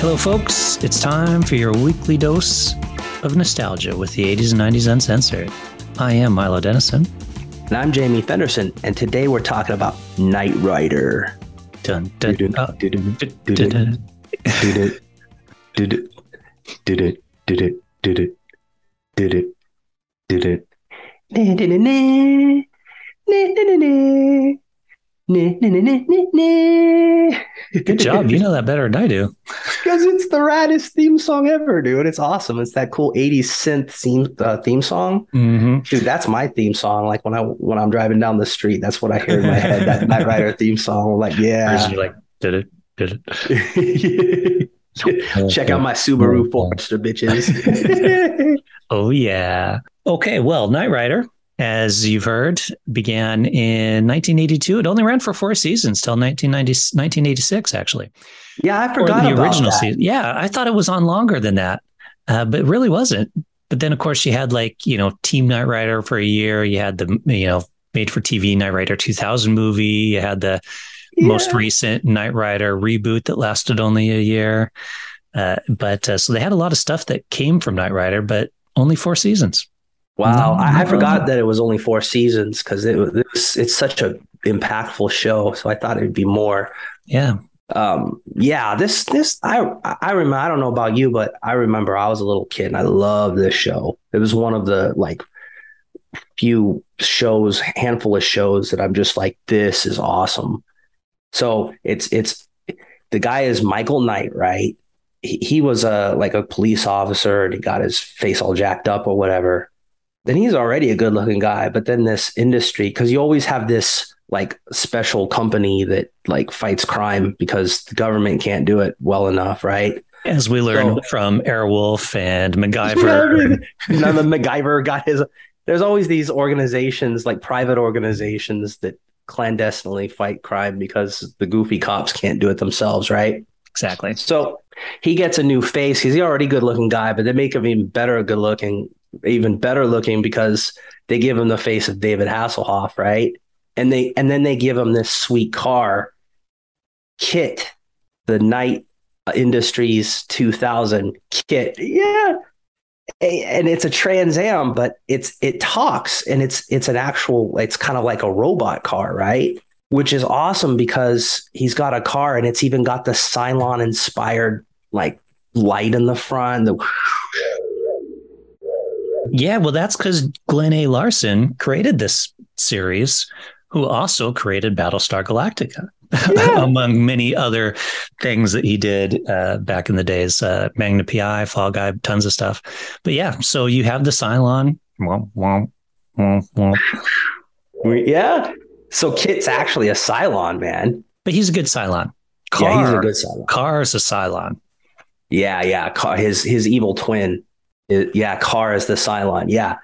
Hello, folks. It's time for your weekly dose of nostalgia with the 80s and 90s Uncensored. I am Milo Dennison. And I'm Jamie Fenderson, and today we're talking about Knight Rider. Dun, dun, Dun, uh, dun, dun, dun, dun, dun, dun. dun. Did it, did it, did it, did it, did it, did it, did it. Na, na, na, na. Na, na, na, na. Na, na, na, na, na, na. Good job. You know that better than I do. Because it's the raddest theme song ever, dude. It's awesome. It's that cool 80s synth theme, uh, theme song. Mm-hmm. Dude, that's my theme song. Like when I when I'm driving down the street, that's what I hear in my head. That Knight Rider theme song. I'm like, yeah. You're like, did it, did it. Check out my Subaru Forester, bitches. Oh, yeah. Okay. Well, Knight Rider, as you've heard, began in 1982. It only ran for four seasons till 1990, 1986, actually. yeah, I Or forgot the about original that. season. Yeah, I thought it was on longer than that, uh, but it really wasn't. But then, of course, you had like you know Team Knight Rider for a year. You had the you know made for TV Knight Rider 2000 movie. You had the most recent Knight Rider reboot that lasted only a year. Uh, but uh, so they had a lot of stuff that came from Knight Rider, but only four seasons. Wow, I, I forgot that it was only four seasons because it was it's, it's such a impactful show. So I thought it'd be more. Yeah, Um, yeah, this this I I remember. I don't know about you, but I remember I was a little kid and I loved this show. It was one of the like few shows, handful of shows that I'm just like, this is awesome. So it's it's the guy is Michael Knight, right? He, he was a like a police officer and he got his face all jacked up or whatever. Then he's already a good looking guy, but then this industry, because you always have this like special company that like fights crime because the government can't do it well enough, right? as we learned So- from Airwolf and MacGyver. now the MacGyver got his. There's always these organizations, like private organizations, that clandestinely fight crime because the goofy cops can't do it themselves, right? exactly. So he gets a new face. He's already good looking guy, but they make him even better good looking, even better looking because they give him the face of David Hasselhoff, right? And they and then they give him this sweet car, Kit, the Knight Industries 2000 Kit. Yeah. And it's a Trans Am, but it's it talks and it's it's an actual it's kind of like a robot car, right? which is awesome because he's got a car and it's even got the Cylon inspired like light in the front. The, Yeah, well, that's because Glenn A. Larson created this series, who also created Battlestar Galactica, Yeah. among many other things that he did uh, back in the days. Uh, Magnum PI, Fall Guy, tons of stuff. But yeah, so you have the Cylon. Womp, womp, womp, womp. yeah. So Kit's actually a Cylon, man. But he's a good Cylon. KARR, Yeah, he's a good Cylon. KARR is a Cylon. Yeah, yeah. KARR, his his evil twin. I- yeah, KARR is the Cylon. Yeah.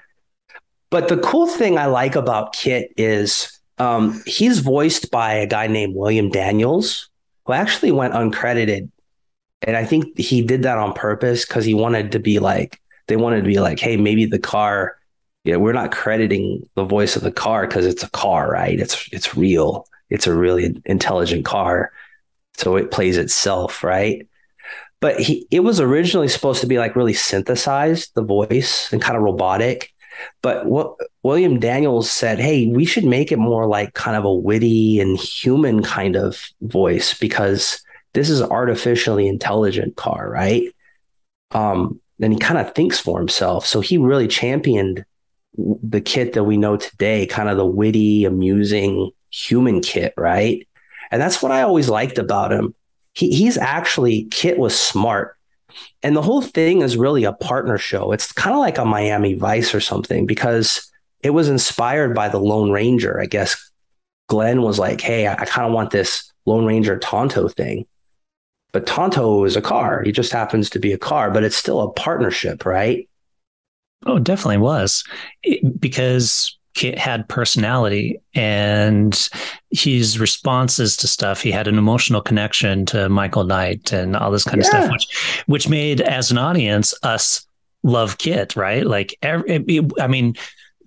But the cool thing I like about Kit is um, he's voiced by a guy named William Daniels, who actually went uncredited. And I think he did that on purpose because he wanted to be like, they wanted to be like, hey, maybe the car, yeah, we're not crediting the voice of the car because it's a car, right? It's it's real. It's a really intelligent car. So it plays itself, right? But he it was originally supposed to be like really synthesized the voice and kind of robotic. But what william daniels said hey we should make it more like kind of a witty and human kind of voice because this is artificially intelligent car right? Um and he kind of thinks for himself. So he really championed the kit that we know today kind of the witty amusing human kit right? And that's what i always liked about him he, he's actually Kit was smart. And the whole thing is really a partner show. It's kind of like a Miami Vice or something because it was inspired by the Lone Ranger. I guess Glenn was like, hey, I, I kind of want this Lone Ranger Tonto thing. But Tonto is a car. He just happens to be a car, but it's still a partnership, right? Oh, it definitely was It- because Kit had personality and his responses to stuff. He had an emotional connection to Michael Knight and all this kind of stuff, which which made as an audience us love Kit, right? Like, every, I mean,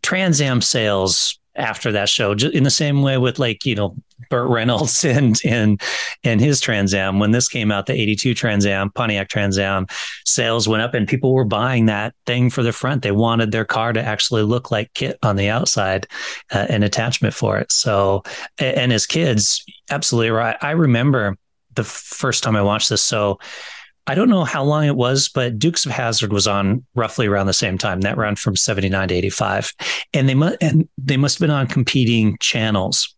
Trans Am sales after that show, in the same way with like you know Burt Reynolds and in in his Trans Am when this came out, the '82 Trans Am, Pontiac Trans Am, sales went up and people were buying that thing for the front. They wanted their car to actually look like kit on the outside, uh, an attachment for it. So, and as kids, absolutely right. I remember the first time I watched this. So I don't know how long it was, but Dukes of Hazzard was on roughly around the same time. That ran from 79 to 85. And they must and they must have been on competing channels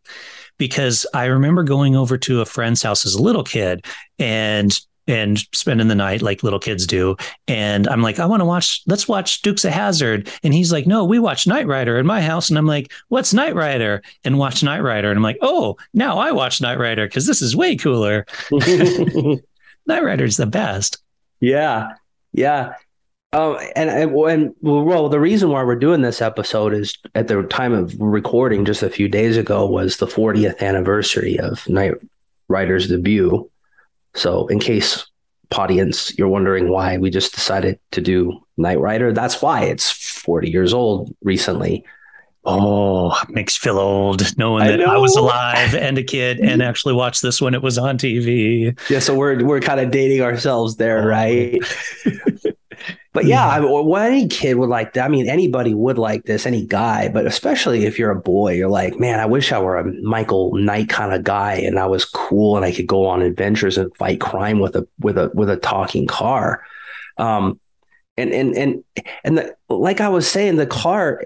because I remember going over to a friend's house as a little kid and and spending the night like little kids do. And I'm like, I want to watch, let's watch Dukes of Hazzard. And he's like, no, we watch Knight Rider in my house. And I'm like, what's Knight Rider? And watch Knight Rider. And I'm like, oh, now I watch Knight Rider because this is way cooler. Knight Rider's the best. Yeah. Yeah. Um, and, and well, the reason why we're doing this episode is at the time of recording just a few days ago was the 40th anniversary of Knight Rider's debut. So, in case audience you're wondering why we just decided to do Knight Rider, that's why it's 40 years old recently. Oh, makes feel old knowing that I, I, was alive and a kid and actually watched this when it was on TV. Yeah, so we're we're kind of dating ourselves there, oh. right? but yeah, I well, any kid would like that. I mean, anybody would like this, any guy, but especially if you're a boy, you're like, man, I wish I were a Michael Knight kind of guy and I was cool and I could go on adventures and fight crime with a with a with a talking car. Um, and and and and the, like I was saying, the car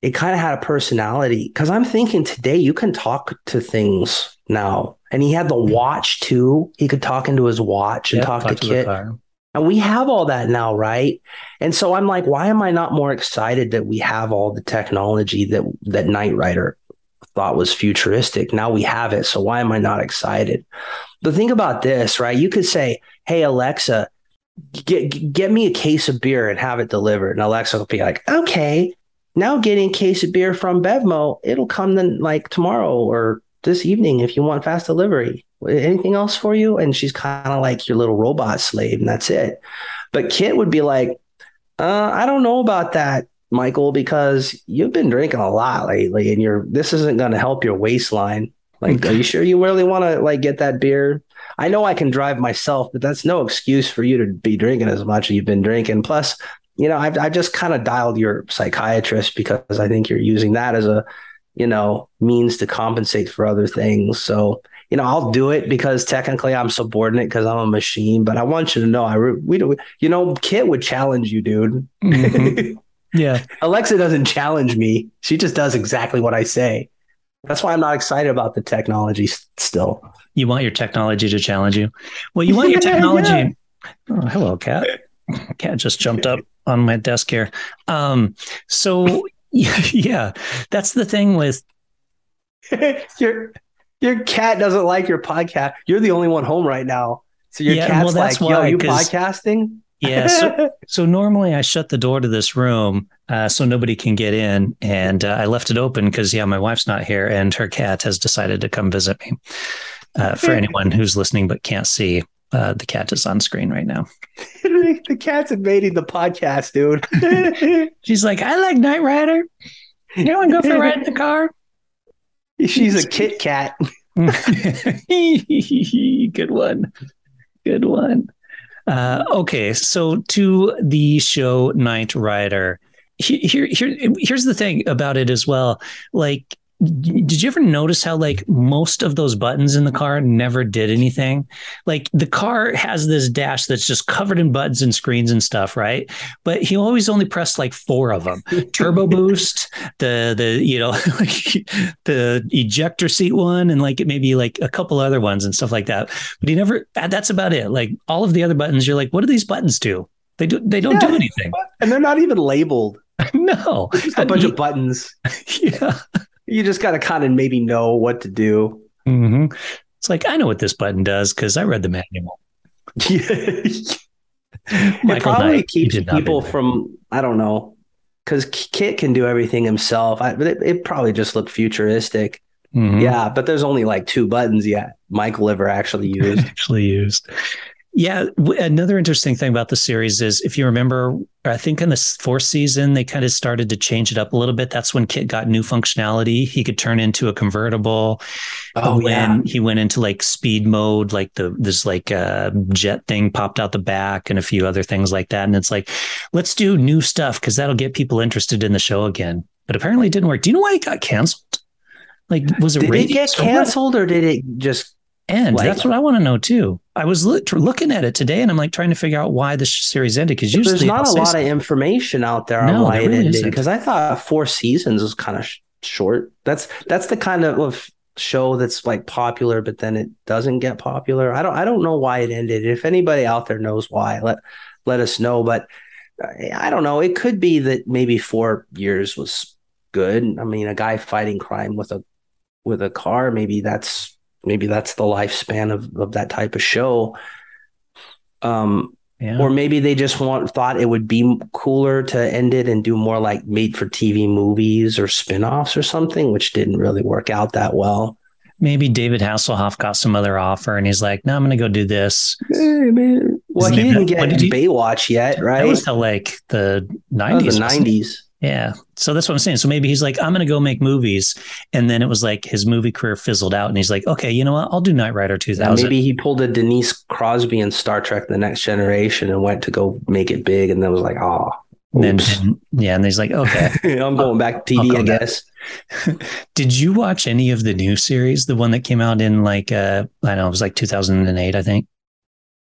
it kind of had a personality because I'm thinking today you can talk to things now. And he had the watch too. He could talk into his watch and talk, talk, to, to KITT. And we have all that now, right? And so I'm like, why am I not more excited that we have all the technology that that Knight Rider thought was futuristic? Now we have it. So why am I not excited? But think about this, right? You could say, hey, Alexa, get get me a case of beer and have it delivered. And Alexa will be like, okay. Now getting a case of beer from Bevmo, it'll come then like tomorrow or this evening if you want fast delivery. Anything else for you? And she's kind of like your little robot slave, and that's it. But Kit would be like, uh, I don't know about that, Michael, because you've been drinking a lot lately, and you're this isn't going to help your waistline. Like, are you sure you really want to like get that beer? I know I can drive myself, but that's no excuse for you to be drinking as much as you've been drinking. Plus, you know, I've, I've just kind of dialed your psychiatrist because I think you're using that as a, you know, means to compensate for other things. So, you know, I'll do it because technically I'm subordinate because I'm a machine. But I want you to know, I re- we do, you know, Kit would challenge you, dude. Mm-hmm. yeah, Alexa doesn't challenge me; she just does exactly what I say. That's why I'm not excited about the technology still. You want your technology to challenge you? Well, you want your technology. yeah. Oh, hello, cat. Cat just jumped up on my desk here. Um, so yeah, that's the thing with your your cat doesn't like your podcast. You're the only one home right now, so your yeah, cat's well, like, why, "Yo, you podcasting?" yeah. So, so normally I shut the door to this room uh, so nobody can get in, and uh, I left it open because yeah, my wife's not here, and her cat has decided to come visit me. Uh, for anyone who's listening but can't see, uh, the cat is on screen right now. the cat's invading the podcast, dude. She's like, I like Knight Rider. You want to go for a ride in the car? She's a Kit Kat. Good one. Good one. Uh, okay, so to the show Knight Rider. Here, here, here's the thing about it as well. Like did you ever notice how like most of those buttons in the car never did anything? Like the car has this dash that's just covered in buttons and screens and stuff right? But he always only pressed like four of them. Turbo boost the the you know like the ejector seat one and like maybe like a couple other ones and stuff like that. But he never that's about it. Like all of the other buttons you're like what do these buttons do? They do they don't yeah, do anything. And they're not even labeled. No. Just a bunch of buttons. Yeah you just got to kind of maybe know what to do. Mm-hmm. It's like I know what this button does because I read the manual. it probably Knight, keeps people from I don't know because Kit can do everything himself. I, it, it probably just looked futuristic. Mm-hmm. Yeah, but there's only like two buttons yet Michael ever actually used. actually used. Yeah, another interesting thing about the series is if you remember, I think in the fourth season they kind of started to change it up a little bit. That's when Kit got new functionality. He could turn into a convertible. Oh when yeah. he went into like speed mode, like the this like uh, jet thing popped out the back and a few other things like that. And it's like, let's do new stuff because that'll get people interested in the show again. But apparently it didn't work. Do you know why it got canceled? Like, was it did it get canceled or did it just end? Like, That's what I want to know too. I was looking at it today, and I'm like trying to figure out why the series ended because usually there's not a lot of information out there no, on why it ended. Because I thought four seasons was kind of sh- short. That's that's the kind of show that's like popular, but then it doesn't get popular. I don't I don't know why it ended. If anybody out there knows why, let let us know. But I don't know. It could be that maybe four years was good. I mean, a guy fighting crime with a with a car, maybe that's maybe that's the lifespan of, of that type of show. Um, yeah. or maybe they just want thought it would be cooler to end it and do more like made for TV movies or spin-offs or something, which didn't really work out that well. Maybe David Hasselhoff got some other offer and he's like, no, I'm going to go do this. Hey, man. Well, he didn't get did Baywatch yet, right? That was till like the 90s. the 90s. Yeah. So that's what I'm saying. So maybe he's like, I'm going to go make movies. And then it was like his movie career fizzled out. And he's like, okay, you know what? I'll do Knight Rider 2000. maybe he pulled a Denise Crosby in Star Trek The Next Generation and went to go make it big. And then was like, oh. And yeah. And he's like, okay. I'm going back to TV, I guess. Did you watch any of the new series? The one that came out in like, uh, I don't know, it was like 2008, I think.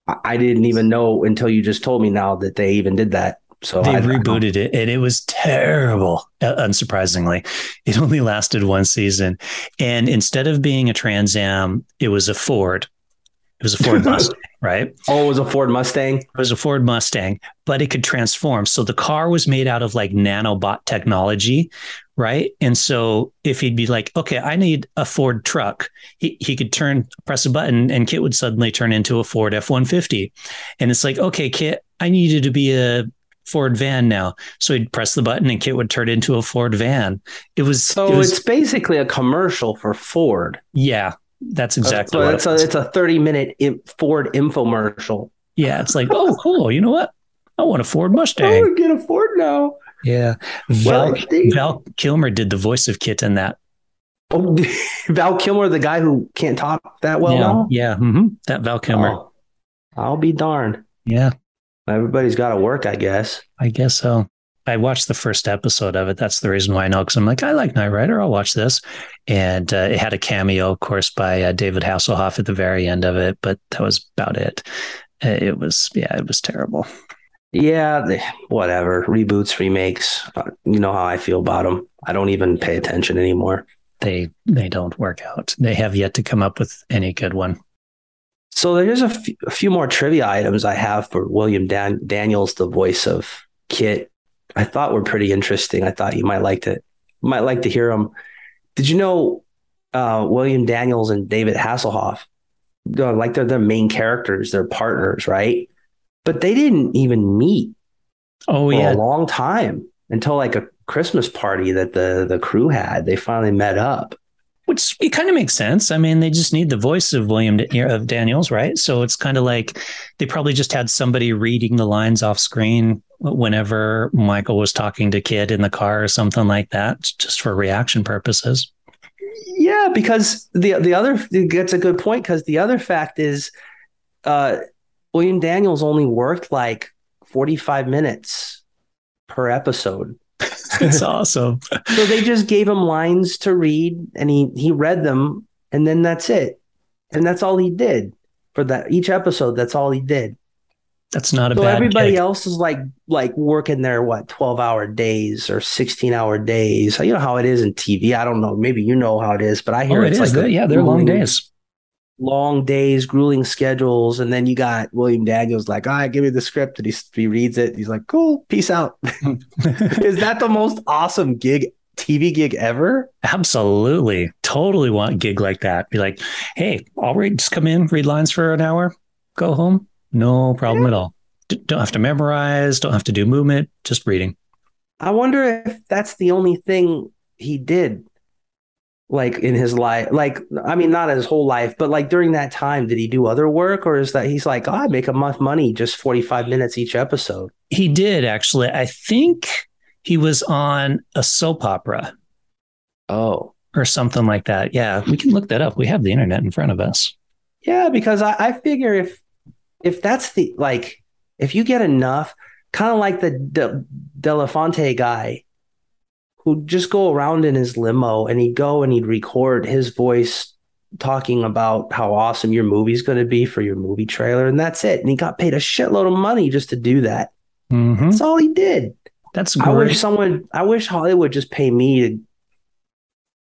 I didn't even know until you just told me now that they even did that. So they I, rebooted I it and it was terrible, uh, unsurprisingly. It only lasted one season. And instead of being a Trans Am, it was a Ford. It was a Ford Mustang, right? Oh, it was a Ford Mustang? It was a Ford Mustang, but it could transform. So the car was made out of like nanobot technology, right? And so if he'd be like, okay, I need a Ford truck, he, he could turn, press a button, and Kit would suddenly turn into a Ford F 150. And it's like, okay, Kit, I need you to be a Ford van now. So he'd press the button and Kit would turn into a Ford van. It was so it was, it's basically a commercial for Ford. Yeah, that's exactly so what it's it a it's a 30 minute Ford infomercial. Yeah, it's like, oh cool, you know what? I want a Ford Mustang. I want to get a Ford now. Yeah. Val, Val Kilmer did the voice of Kit in that. Oh, Val Kilmer, the guy who can't talk that well yeah, now? Yeah. Mm-hmm. That Val Kilmer. Oh, I'll be darned. Yeah. Everybody's got to work, I guess. I guess so. I watched the first episode of it. That's the reason why I know, because I'm like, I like Knight Rider. I'll watch this. And uh, it had a cameo, of course, by uh, David Hasselhoff at the very end of it, but that was about it. Uh, it was, yeah, it was terrible. Yeah, whatever. Reboots, remakes. Uh, you know how I feel about them. I don't even pay attention anymore. They they don't work out. They have yet to come up with any good one. So there's a, f- a few more trivia items I have for William Dan- Daniels, the voice of Kit. I thought were pretty interesting. I thought you might like to might like to hear them. Did you know uh, William Daniels and David Hasselhoff? Like they're the main characters, they're partners, right? But they didn't even meet. Oh yeah, a long time until like a Christmas party that the the crew had. They finally met up which it kind of makes sense. I mean, they just need the voice of William of Daniels, right? So it's kind of like they probably just had somebody reading the lines off screen whenever Michael was talking to Kit in the car or something like that, just for reaction purposes. Yeah, because the the other gets a good point because the other fact is, uh, William Daniels only worked like forty five minutes per episode. It's awesome. so they just gave him lines to read and he he read them and then that's it. And that's all he did for that each episode. That's all he did. That's not a so bad everybody gig. else is like like working their what 12 hour days or 16 hour days. You know how it is in TV. I don't know. Maybe you know how it is, but I hear oh, it's like a, yeah, they're long days long days, grueling schedules, and then you got William Daniels like, all right, give me the script, and he, he reads it. He's like, cool, peace out. Is that the most awesome gig? TV gig ever? Absolutely. Totally want a gig like that. Be like, hey, I'll read, just come in, read lines for an hour, go home. No problem yeah. at all. D- don't have to memorize, don't have to do movement, just reading. I wonder if that's the only thing he did like in his life like i mean not his whole life but like during that time did he do other work or is that he's like oh, i make a month money just 45 minutes each episode. He did actually. I think he was on a soap opera. Oh. Or something like that. Yeah we can look that up. We have the internet in front of us. Yeah because i, I figure if if that's the like if you get enough kind of like the De, Delafonte guy who'd just go around in his limo and he'd go and he'd record his voice talking about how awesome your movie's going to be for your movie trailer. And that's it. And he got paid a shitload of money just to do that. Mm-hmm. That's all he did. That's great. I wish someone, I wish Hollywood just pay me to,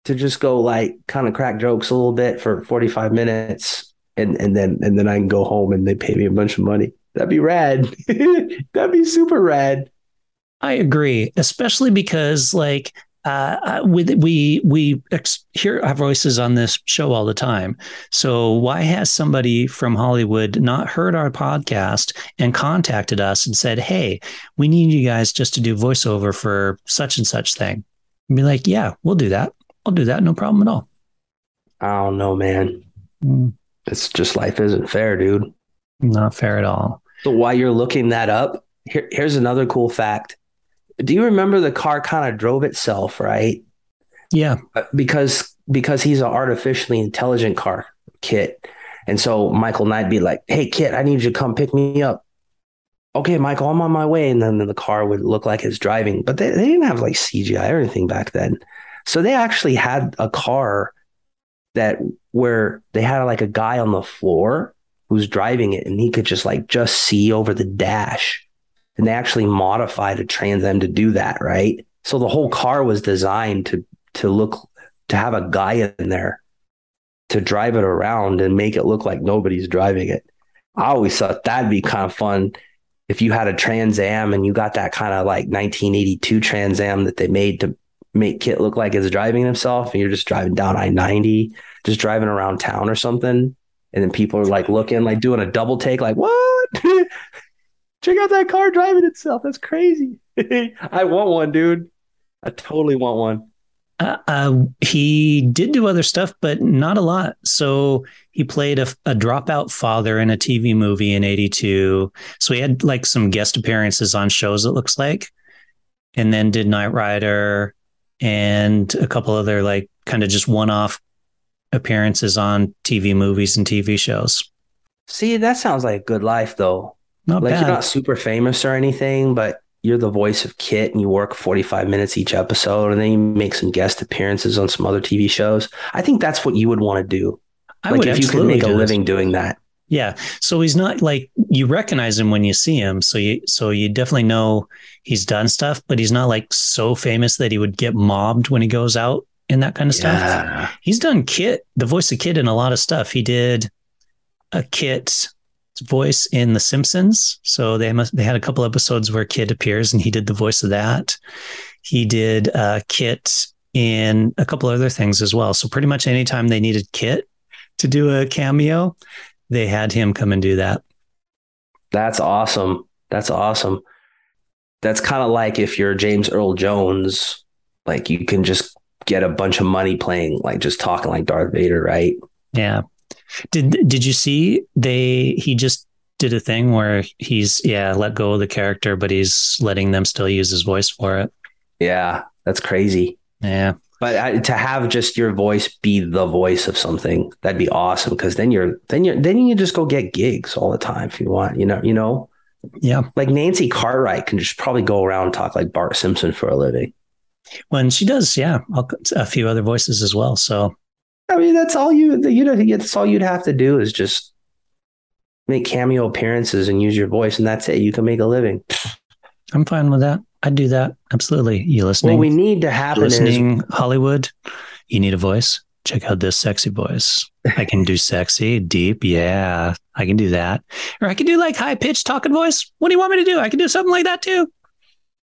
to just go like kind of crack jokes a little bit for 45 minutes and, and then, and then I can go home and they pay me a bunch of money. That'd be rad. That'd be super rad. I agree, especially because like uh, uh with we we ex- hear our voices on this show all the time. So why has somebody from Hollywood not heard our podcast and contacted us and said, "Hey, we need you guys just to do voiceover for such and such thing"? And be like, "Yeah, we'll do that. I'll do that. No problem at all." I don't know, man. Mm. It's just life isn't fair, dude. Not fair at all. So while you're looking that up, here, here's another cool fact do you remember the car kind of drove itself, right? Yeah. Uh, because because he's an artificially intelligent car, Kit. And so Michael Knight be like, "Hey, Kit, I need you to come pick me up." Okay, Michael, I'm on my way. And then the car would look like it's driving, but they, they didn't have like CGI or anything back then. So they actually had a car that where they had like a guy on the floor who's driving it and he could just like just see over the dash and they actually modified a Trans Am to do that, right? So the whole car was designed to to look to have a guy in there to drive it around and make it look like nobody's driving it. I always thought that'd be kind of fun if you had a Trans Am and you got that kind of like 1982 Trans Am that they made to make KITT look like it's driving himself and you're just driving down I-90, just driving around town or something. And then people are like looking, like doing a double take, like, what? Check out that car driving itself. That's crazy. I want one, dude. I totally want one. Uh, uh, he did do other stuff, but not a lot. So he played a, a dropout father in a TV movie in '82. So he had like some guest appearances on shows. It looks like, and then did Knight Rider and a couple other like kind of just one-off appearances on TV movies and TV shows. See, that sounds like a good life, though. Not like bad. you're not super famous or anything, but you're the voice of Kit and you work 45 minutes each episode and then you make some guest appearances on some other TV shows. I think that's what you would want to do. I like would if you could make a living this. doing that. Yeah. So he's not like you recognize him when you see him. So you so you definitely know he's done stuff, but he's not like so famous that he would get mobbed when he goes out and that kind of yeah. stuff. He's done Kit, the voice of Kit in a lot of stuff. He did a KITT voice in The Simpsons. So they must they had a couple episodes where KITT appears and he did the voice of that. He did uh, KITT in a couple other things as well. So pretty much anytime they needed Kit to do a cameo, they had him come and do that. That's awesome. That's awesome. That's kind of like if you're James Earl Jones, like you can just get a bunch of money playing, like just talking like Darth Vader, right? Yeah. Did did you see they he just did a thing where he's yeah let go of the character but he's letting them still use his voice for it. Yeah, that's crazy. Yeah. But I, to have just your voice be the voice of something, that'd be awesome because then you're then you're then you can just go get gigs all the time if you want, you know, you know. Yeah. Like Nancy Cartwright can just probably go around and talk like Bart Simpson for a living. When she does, yeah, a few other voices as well. So I mean, that's all you you know. That's all you'd have to do is just make cameo appearances and use your voice, and that's it. You can make a living. I'm fine with that. I'd do that absolutely. You listening? What we need to happen listening is Hollywood. You need a voice. Check out this sexy voice. I can do sexy, deep. Yeah, I can do that. Or I can do like high pitched talking voice. What do you want me to do? I can do something like that too.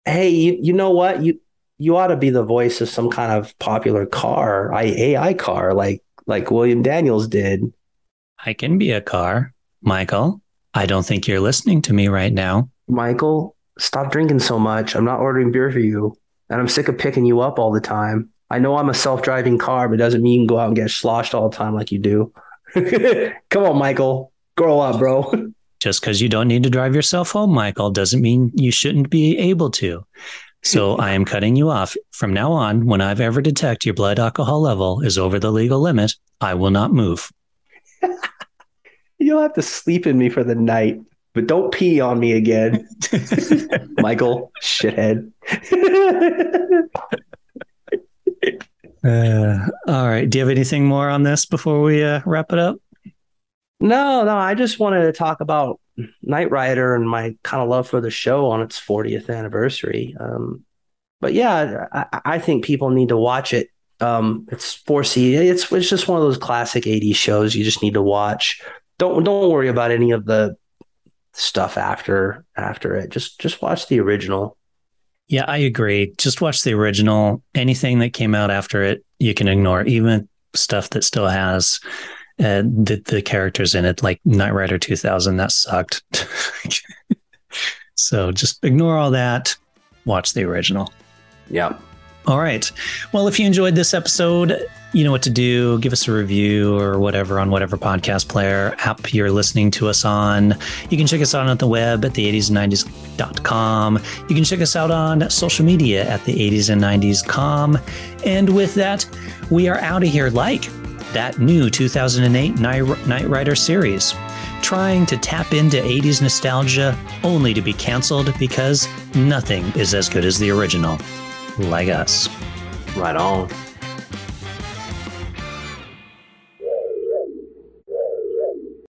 Hey, you, you know what? You you ought to be the voice of some kind of popular car, AI car, like like William Daniels did. I can be a car, Michael. I don't think you're listening to me right now. Michael, stop drinking so much. I'm not ordering beer for you, and I'm sick of picking you up all the time. I know I'm a self driving car, but it doesn't mean you can go out and get sloshed all the time like you do. Come on, Michael. Grow up, bro. Just because you don't need to drive yourself home, Michael, doesn't mean you shouldn't be able to. So I am cutting you off. From now on, when I've ever detect your blood alcohol level is over the legal limit, I will not move. You'll have to sleep in me for the night, but don't pee on me again. Michael, shithead. Uh, all right. Do you have anything more on this before we uh, wrap it up? No, no. I just wanted to talk about Knight Rider and my kind of love for the show on its 40th anniversary. Um, but yeah, I, I, think people need to watch it. Um, it's 4C. It's it's just one of those classic 80s shows you just need to watch. Don't don't worry about any of the stuff after after it. Just just watch the original. Yeah, I agree. Just watch the original. Anything that came out after it, you can ignore. Even stuff that still has uh, the the characters in it, like Knight Rider 2000, that sucked. so just ignore all that. Watch the original. Yeah. All right. Well, if you enjoyed this episode, you know what to do. Give us a review or whatever on whatever podcast player app you're listening to us on. You can check us out on the web at the 80s and 90s.com. You can check us out on social media at the 80s and 90s.com. And with that, we are out of here like that new 2008 Knight Rider series, trying to tap into 80s nostalgia only to be canceled because nothing is as good as the original. Like us. Right on.